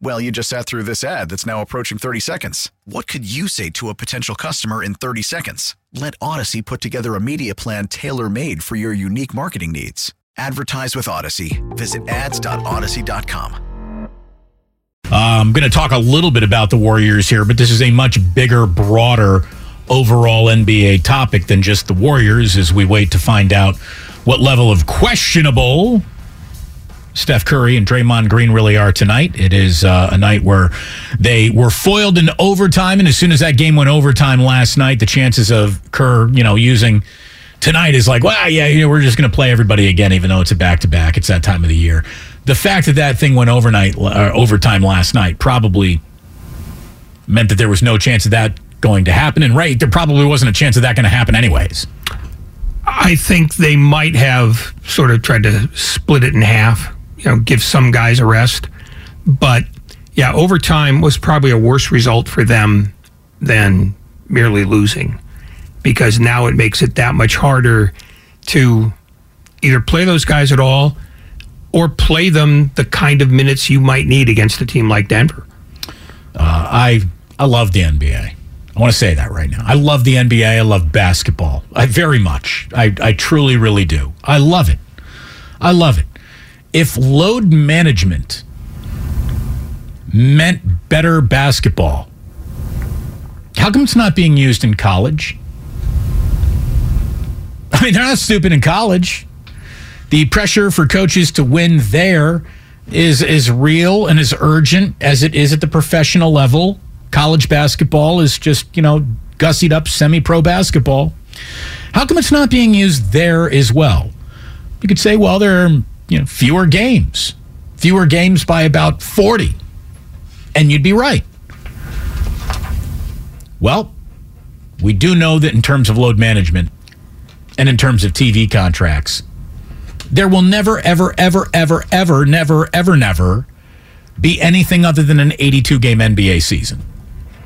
Well, you just sat through this ad that's now approaching 30 seconds. What could you say to a potential customer in 30 seconds? Let Audacy put together a media plan tailor made for your unique marketing needs. Advertise with Audacy. Visit ads.audacy.com. I'm going to talk a little bit about the Warriors here, but this is a much bigger, broader overall NBA topic than just the Warriors as we wait to find out what level of questionable Steph Curry and Draymond Green really are tonight. It is uh, a night where they were foiled in overtime, and as soon as that game went overtime last night, the chances of Kerr, you know, using tonight is like, well, yeah, you know, we're just going to play everybody again, even though it's a back to back. It's that time of the year. The fact that that thing went overnight, uh, overtime last night, probably meant that there was no chance of that going to happen. And right, there probably wasn't a chance of that going to happen anyways. I think they might have sort of tried to split it in half you know, give some guys a rest. But yeah, overtime was probably a worse result for them than merely losing because now it makes it that much harder to either play those guys at all or play them the kind of minutes you might need against a team like Denver. Uh, I I love the NBA. I want to say that right now. I love the NBA. I love basketball. I very much. I, I truly, really do. I love it. I love it if load management meant better basketball, how come it's not being used in college? I mean, they're not stupid in college. The pressure for coaches to win there is as real and as urgent as it is at the professional level. College basketball is just, you know, gussied up semi pro basketball. How come it's not being used there as well? You could say, well, there are you know, fewer games, fewer games by about 40. And you'd be right. Well, we do know that in terms of load management and in terms of TV contracts, there will never, ever, ever, ever, ever, never, ever, never be anything other than an 82 game NBA season.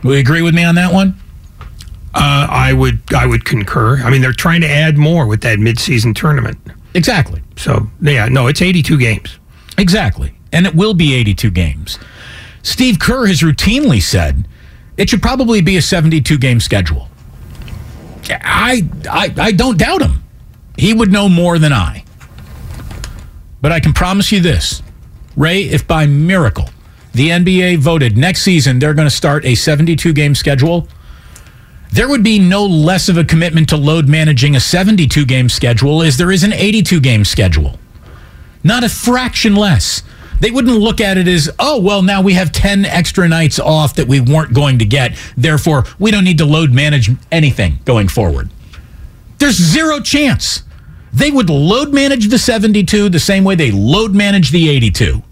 Will you agree with me on that one? Uh, I would I would concur. I mean, they're trying to add more with that midseason tournament. Exactly. So, yeah, no, it's 82 games. Exactly. And it will be 82 games. Steve Kerr has routinely said it should probably be a 72 game schedule. I, I, I don't doubt him. He would know more than I. But I can promise you this Ray, if by miracle the NBA voted next season they're going to start a 72 game schedule, there would be no less of a commitment to load managing a 72 game schedule as there is an 82 game schedule. Not a fraction less. They wouldn't look at it as, oh, well, now we have 10 extra nights off that we weren't going to get. Therefore, we don't need to load manage anything going forward. There's zero chance. They would load manage the 72 the same way they load manage the 82.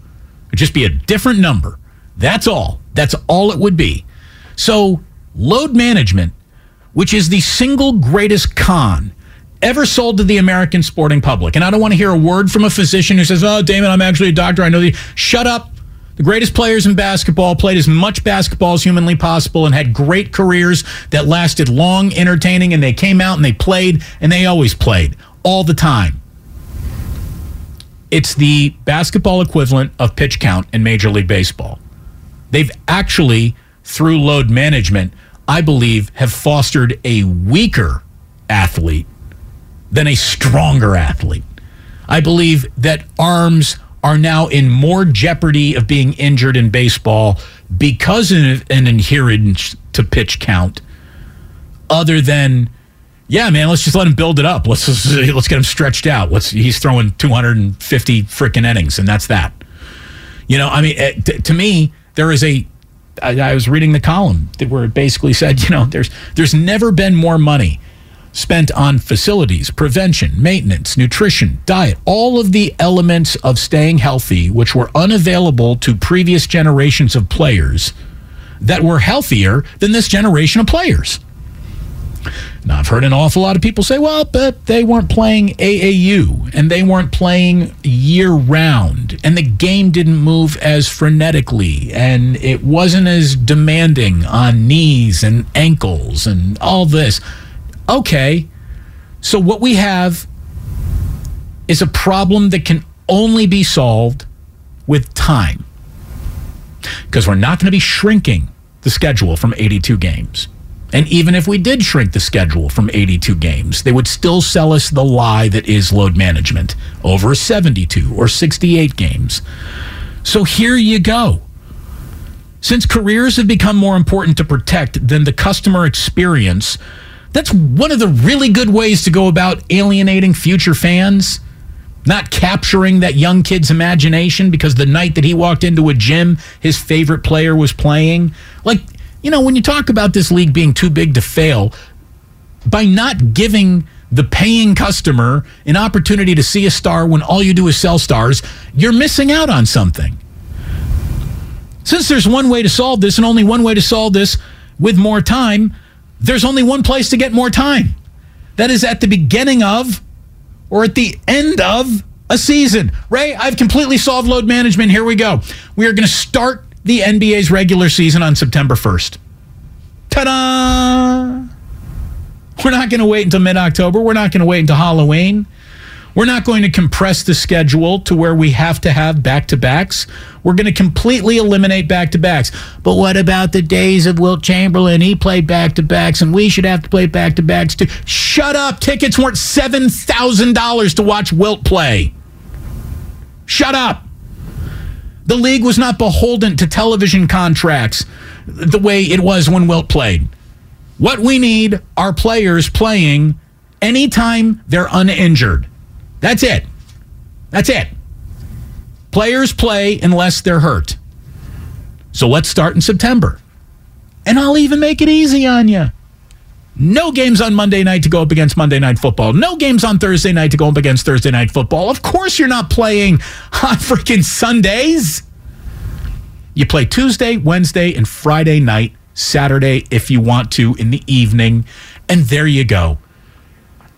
It'd just be a different number. That's all. That's all it would be. So, load management which is the single greatest con ever sold to the American sporting public. And I don't want to hear a word from a physician who says, Oh, Damon, I'm actually a doctor. I know the. Shut up. The greatest players in basketball played as much basketball as humanly possible and had great careers that lasted long, entertaining, and they came out and they played, and they always played all the time. It's the basketball equivalent of pitch count in Major League Baseball. They've actually, through load management, I believe, have fostered a weaker athlete than a stronger athlete. I believe that arms are now in more jeopardy of being injured in baseball because of an adherence to pitch count, other than Yeah, man, let's just let him build it up. Let's just, let's get him stretched out. Let's he's throwing 250 freaking innings, and that's that. You know, I mean, eh, t- to me, there is a. I, I was reading the column where it basically said, you know, there's there's never been more money spent on facilities, prevention, maintenance, nutrition, diet, all of the elements of staying healthy, which were unavailable to previous generations of players that were healthier than this generation of players. Now, I've heard an awful lot of people say, well, but they weren't playing AAU and they weren't playing year round and the game didn't move as frenetically and it wasn't as demanding on knees and ankles and all this. Okay, so what we have is a problem that can only be solved with time because we're not going to be shrinking the schedule from 82 games. And even if we did shrink the schedule from 82 games, they would still sell us the lie that is load management over 72 or 68 games. So here you go. Since careers have become more important to protect than the customer experience, that's one of the really good ways to go about alienating future fans. Not capturing that young kid's imagination because the night that he walked into a gym, his favorite player was playing. Like, you know, when you talk about this league being too big to fail, by not giving the paying customer an opportunity to see a star when all you do is sell stars, you're missing out on something. Since there's one way to solve this and only one way to solve this with more time, there's only one place to get more time. That is at the beginning of or at the end of a season. Ray, I've completely solved load management. Here we go. We are going to start the NBA's regular season on September 1st. Ta da! We're not going to wait until mid October. We're not going to wait until Halloween. We're not going to compress the schedule to where we have to have back to backs. We're going to completely eliminate back to backs. But what about the days of Wilt Chamberlain? He played back to backs, and we should have to play back to backs too. Shut up. Tickets weren't $7,000 to watch Wilt play. Shut up. The league was not beholden to television contracts the way it was when Wilt played. What we need are players playing anytime they're uninjured. That's it. That's it. Players play unless they're hurt. So let's start in September. And I'll even make it easy on you. No games on Monday night to go up against Monday night football. No games on Thursday night to go up against Thursday night football. Of course, you're not playing on freaking Sundays. You play Tuesday, Wednesday, and Friday night, Saturday if you want to in the evening. And there you go.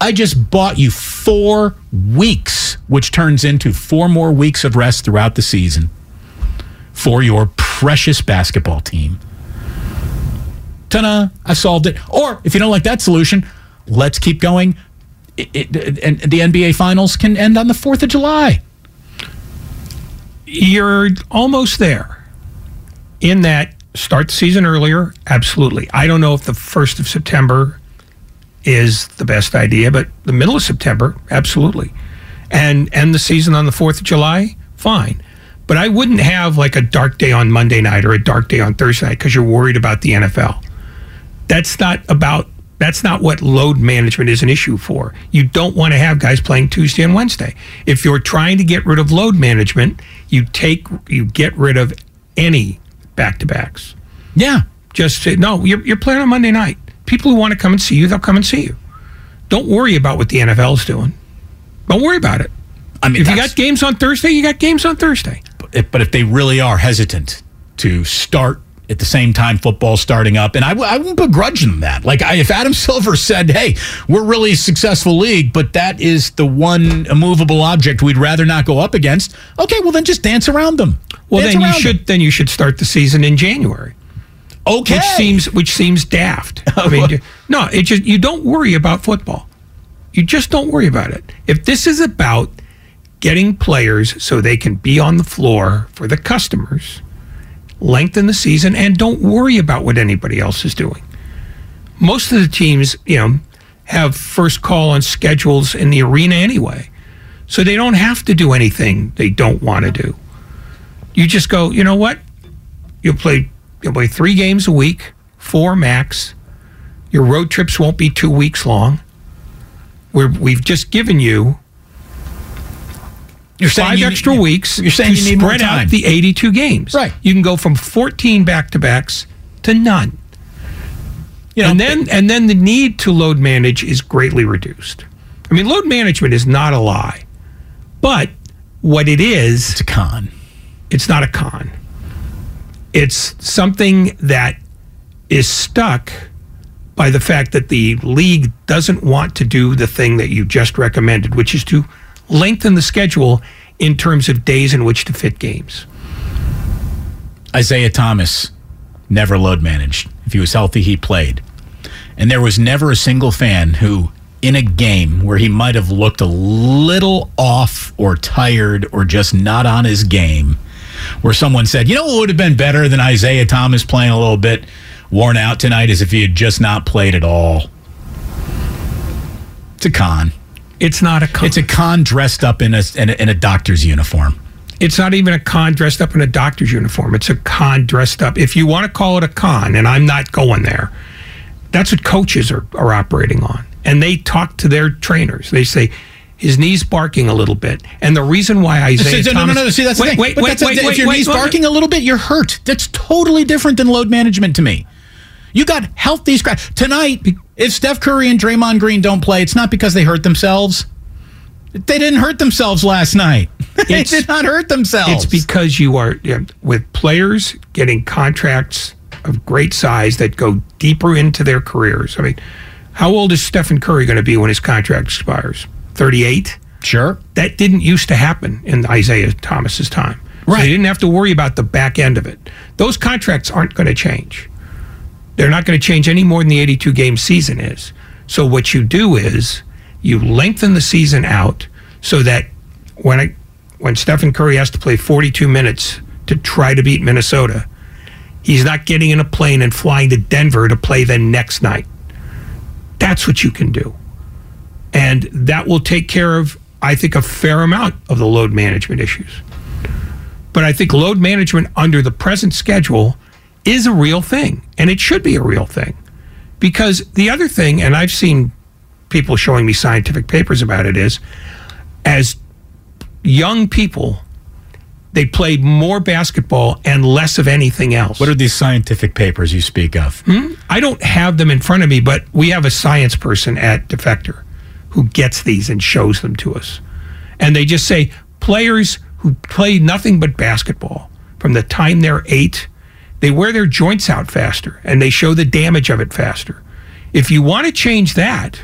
I just bought you four weeks, which turns into four more weeks of rest throughout the season for your precious basketball team. Ta-da, I solved it. Or if you don't like that solution, let's keep going. It, it, and the NBA Finals can end on the 4th of July. You're almost there in that start the season earlier. Absolutely. I don't know if the 1st of September is the best idea, but the middle of September, absolutely. And end the season on the 4th of July, fine. But I wouldn't have like a dark day on Monday night or a dark day on Thursday night because you're worried about the NFL. That's not about that's not what load management is an issue for. You don't want to have guys playing Tuesday and Wednesday. If you're trying to get rid of load management, you take you get rid of any back-to-backs. Yeah. Just say, no, you're, you're playing on Monday night. People who want to come and see you, they'll come and see you. Don't worry about what the NFL is doing. Don't worry about it. I mean, If you got games on Thursday, you got games on Thursday. if- but if they really are hesitant to start at the same time football starting up, and I, w- I wouldn't begrudge them that. Like, I, if Adam Silver said, "Hey, we're really a successful league, but that is the one immovable object we'd rather not go up against," okay, well then just dance around them. Well, Dance then you should then you should start the season in January. okay. which seems which seems daft. I mean, no, it just you don't worry about football. You just don't worry about it. If this is about getting players so they can be on the floor for the customers, lengthen the season, and don't worry about what anybody else is doing. Most of the teams, you know, have first call on schedules in the arena anyway, so they don't have to do anything they don't want to do. You just go, you know what? You'll play you'll play three games a week, four max. Your road trips won't be two weeks long. We're, we've just given you You're saying five you extra need- weeks You're saying to you need more spread time. out the 82 games. Right. You can go from 14 back to backs to none. you know, and then and then the need to load manage is greatly reduced. I mean, load management is not a lie, but what it is, it's a con. it's not a con. It's something that is stuck by the fact that the league doesn't want to do the thing that you just recommended, which is to lengthen the schedule in terms of days in which to fit games. Isaiah Thomas never load managed. If he was healthy, he played. And there was never a single fan who, in a game where he might have looked a little off or tired or just not on his game, where someone said, you know what would have been better than Isaiah Thomas playing a little bit worn out tonight is if he had just not played at all. It's a con. It's not a con. It's a con dressed up in a, in a, in a doctor's uniform. It's not even a con dressed up in a doctor's uniform. It's a con dressed up. If you want to call it a con, and I'm not going there, that's what coaches are, are operating on. And they talk to their trainers. They say, his knee's barking a little bit. And the reason why Isaiah no, Thomas... no, no, See, that's wait, the thing. Wait, But wait, that's a- wait, if your wait, knee's wait. barking a little bit, you're hurt. That's totally different than load management to me. You got healthy scratch tonight. If Steph Curry and Draymond Green don't play, it's not because they hurt themselves. They didn't hurt themselves last night. they It's- did not hurt themselves. It's because you are yeah, with players getting contracts of great size that go deeper into their careers. I mean, how old is Stephen Curry going to be when his contract expires? 38? sure. That didn't used to happen in Isaiah Thomas's time. So Right. they didn't have to worry about the back end of it. Those contracts aren't going to change. They're not going to change any more than the 82 game season is. So what you do is you lengthen the season out so that when I, when Stephen Curry has to play 42 minutes to try to beat Minnesota, he's not getting in a plane and flying to Denver to play the next night. That's what you can do. And that will take care of, I think, a fair amount of the load management issues. But I think load management under the present schedule is a real thing, and it should be a real thing. Because the other thing, and I've seen people showing me scientific papers about it, is as young people, they play more basketball and less of anything else. What are these scientific papers you speak of? Hmm? I don't have them in front of me, but we have a science person at Defector who gets these and shows them to us. And they just say players who play nothing but basketball from the time they're eight, they wear their joints out faster and they show the damage of it faster. If you want to change that,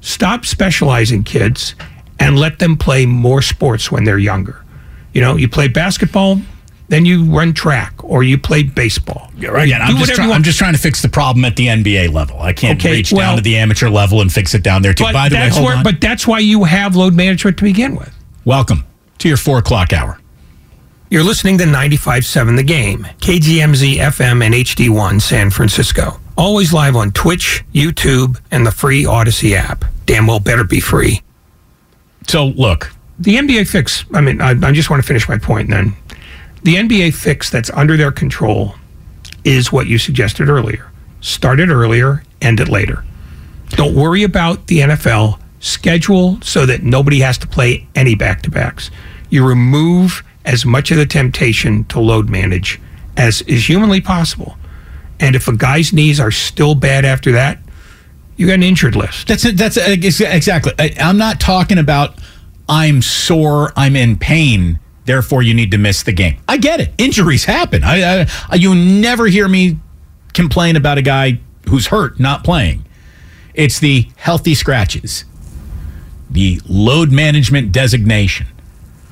stop specializing kids and let them play more sports when they're younger. You know, you play basketball, then you run track or you play baseball. Again, I'm just, try- I'm just trying to fix the problem at the NBA level. I can't Okay, reach well- down to the amateur level and fix it down there too. By the way, hold where, on. but that's why you have load management to begin with. Welcome to your four o'clock hour. You're listening to 95.7 The Game, KGMZ FM and HD1 San Francisco. Always live on Twitch, YouTube, and the free Audacy app. Damn well better be free. So look, The NBA fix, I mean, I, I just want to finish my point point then. The NBA fix that's under their control is what you suggested earlier. Start it earlier, end it later. Don't worry about the NFL schedule so that nobody has to play any back to backs. You remove as much of the temptation to load manage as is humanly possible. And if a guy's knees are still bad after that, you got an injured list. That's that's uh, ex- exactly. I, I'm not talking about I'm sore, I'm in pain, therefore you need to miss the game. I get it. Injuries happen. I, I you never hear me complain about a guy who's hurt not playing. It's the healthy scratches, the load management designation.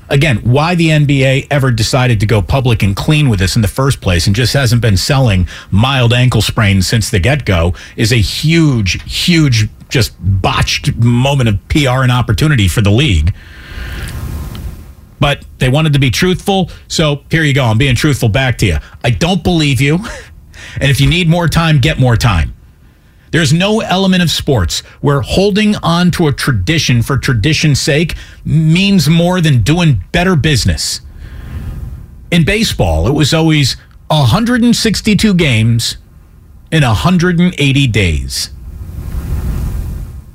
Again, why the NBA ever decided to go public and clean with this in the first place and just hasn't been selling mild ankle sprains since the get go is a huge, huge, just botched moment of PR and opportunity for the league. But they wanted to be truthful. So here you go. I'm being truthful back to you. I don't believe you. And if you need more time, get more time. There's no element of sports where holding on to a tradition for tradition's sake means more than doing better business. In baseball, it was always 162 games in 180 days.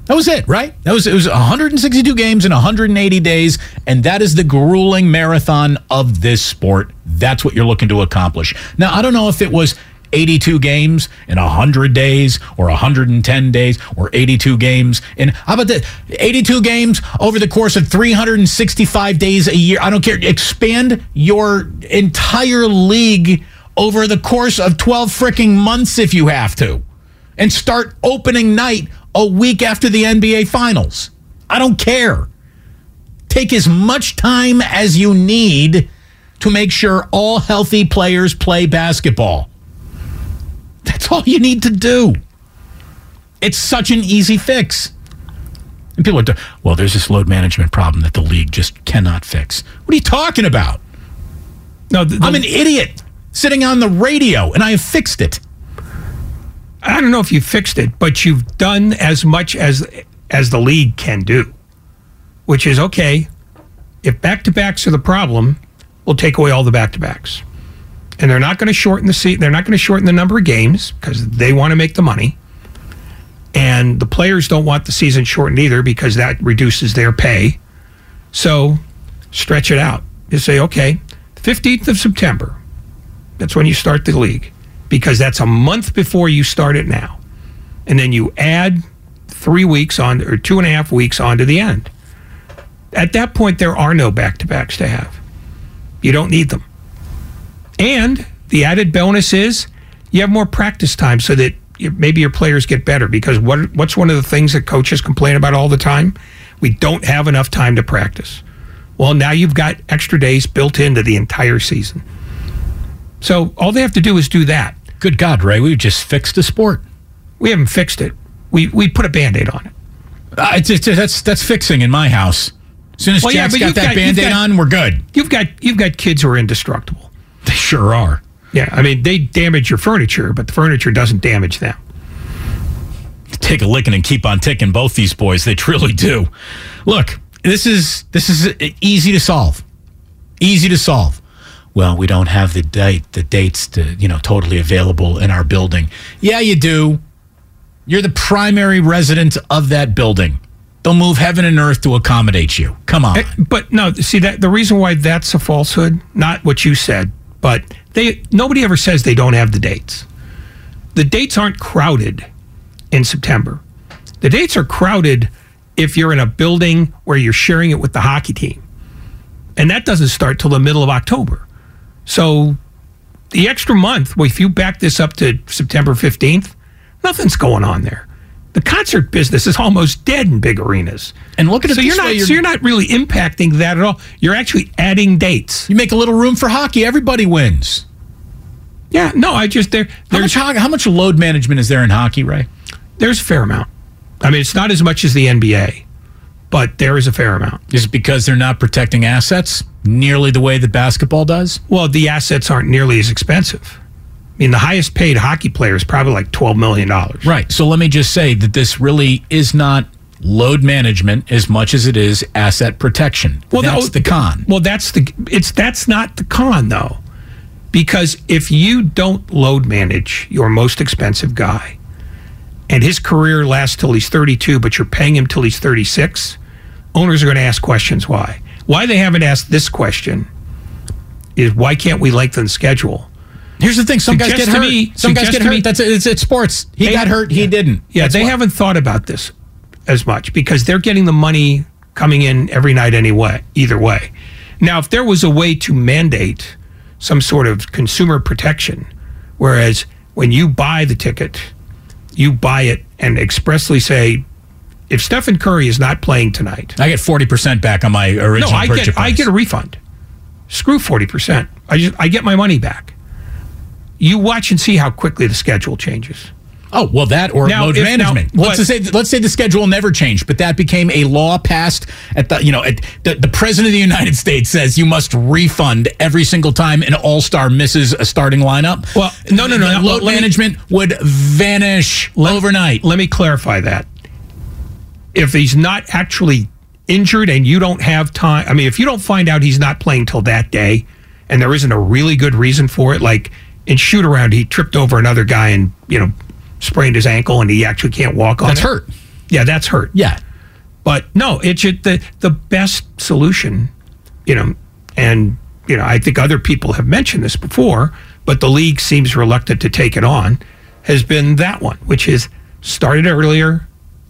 That was it, right? That was it was 162 games in 180 days, and that is the grueling marathon of this sport. That's what you're looking to accomplish. Now, I don't know if it was 82 games in 100 days or 110 days or 82 games in how about the 82 games over the course of 365 days a year. I don't care. Expand your entire league over the course of 12 freaking months if you have to. And start opening night a week after the NBA finals. I don't care. Take as much time as you need to make sure all healthy players play basketball. That's all you need to do. It's such an easy fix. And people are, well, there's this load management problem that the league just cannot fix. What are you talking about? No, the, the, I'm an idiot sitting on the radio and I have fixed it. I don't know if you fixed it, but you've done as much as as the league can do, which is okay. If back to backs are the problem, we'll take away all the back to backs and they're not going to shorten the seat. They're not going to shorten the number of games because they want to make the money. And the players don't want the season shortened either because that reduces their pay. So stretch it out. You say, okay, 15th of September, that's when you start the league because that's a month before you start it now. And then you add three weeks on or two and a half weeks onto the end. At that point, there are no back to backs to have. You don't need them. And the added bonus is you have more practice time so that maybe your players get better. Because what, what's one of the things that coaches complain about all the time? We don't have enough time to practice. Well, now you've got extra days built into the entire season. So all they have to do is do that. Good God, Ray, we've just fixed the sport. We haven't fixed it. We we put a band aid on it. Uh, it's, it's, that's that's fixing in my house. As soon as well, Jack's yeah, got that got, band aid on, we're good. You've got you've got kids who are indestructible. They sure are. Yeah, I mean, they damage your furniture, but the furniture doesn't damage them. Take a licking and keep on ticking. Both these boys, they truly do. Look, this is this is easy to solve. Easy to solve. Well, we don't have the date, the dates to you know totally available in our building. Yeah, you do. You're the primary resident of that building. They'll move heaven and earth to accommodate you. Come on. Eh, but no, see that the reason why that's a falsehood, not what you said but they nobody ever says they don't have the dates. The dates aren't crowded in September. The dates are crowded if you're in a building where you're sharing it with the hockey team. And that doesn't start till the middle of October. So the extra month, well, if you back this up to September 15th, nothing's going on there the concert business is almost dead in big arenas. And look at it so you're not you're, so you're not really impacting that at all. You're actually adding dates. You make a little room for hockey. Everybody wins. Yeah, no, I just there. How much, how much load management is there in hockey, Ray? There's a fair amount. I mean, it's not as much as the NBA, but there is a fair amount. Is it because they're not protecting assets nearly the way that basketball does? Well, the assets aren't nearly as expensive mean, the highest paid hockey player is probably like $12 million. Right. So let me just say that this really is not load management as much as it is asset protection. Well, that's the, the con. Well, that's the it's that's not the con though. Because if you don't load manage your most expensive guy and his career lasts till he's 32 but you're paying him till he's 36, owners are going to ask questions why. Why they haven't asked this question is why can't we lengthen schedule? Here's the thing: some guys get hurt. Me, some guys get hurt. Me, That's it's, it's sports. He they, got hurt. He yeah. didn't. Yeah, That's they haven't thought about this as much because they're getting the money coming in every night anyway. Either way, now if there was a way to mandate some sort of consumer protection, whereas when you buy the ticket, you buy it and expressly say if Stephen Curry is not playing tonight, I get forty percent back on my original purchase no, I get price. I get a refund. Screw forty percent. I just I get my money back you watch and see how quickly the schedule changes. Oh well, that or now, load if, management. Now, let's say let's say the schedule never changed, but that became a law passed at the you know at the, the president of the United States says you must refund every single time an All Star misses a starting lineup. Well, no, no, no. no load management me, would vanish let, overnight. Let me clarify that. If he's not actually injured and you don't have time, I mean, if you don't find out he's not playing till that day, and there isn't a really good reason for it, like in shoot around, he tripped over another guy and you know sprained his ankle, and he actually can't walk on. That's it. hurt. Yeah, that's hurt. Yeah. But no, it's the the best solution, you know, and you know, I think other people have mentioned this before, but the league seems reluctant to take it on, has been that one, which is start it earlier,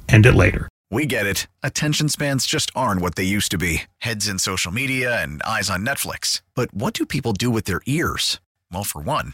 end it later. We get it. Attention spans just aren't what they used to be heads in social media and eyes on Netflix. But what do people do with their ears? Well, for one,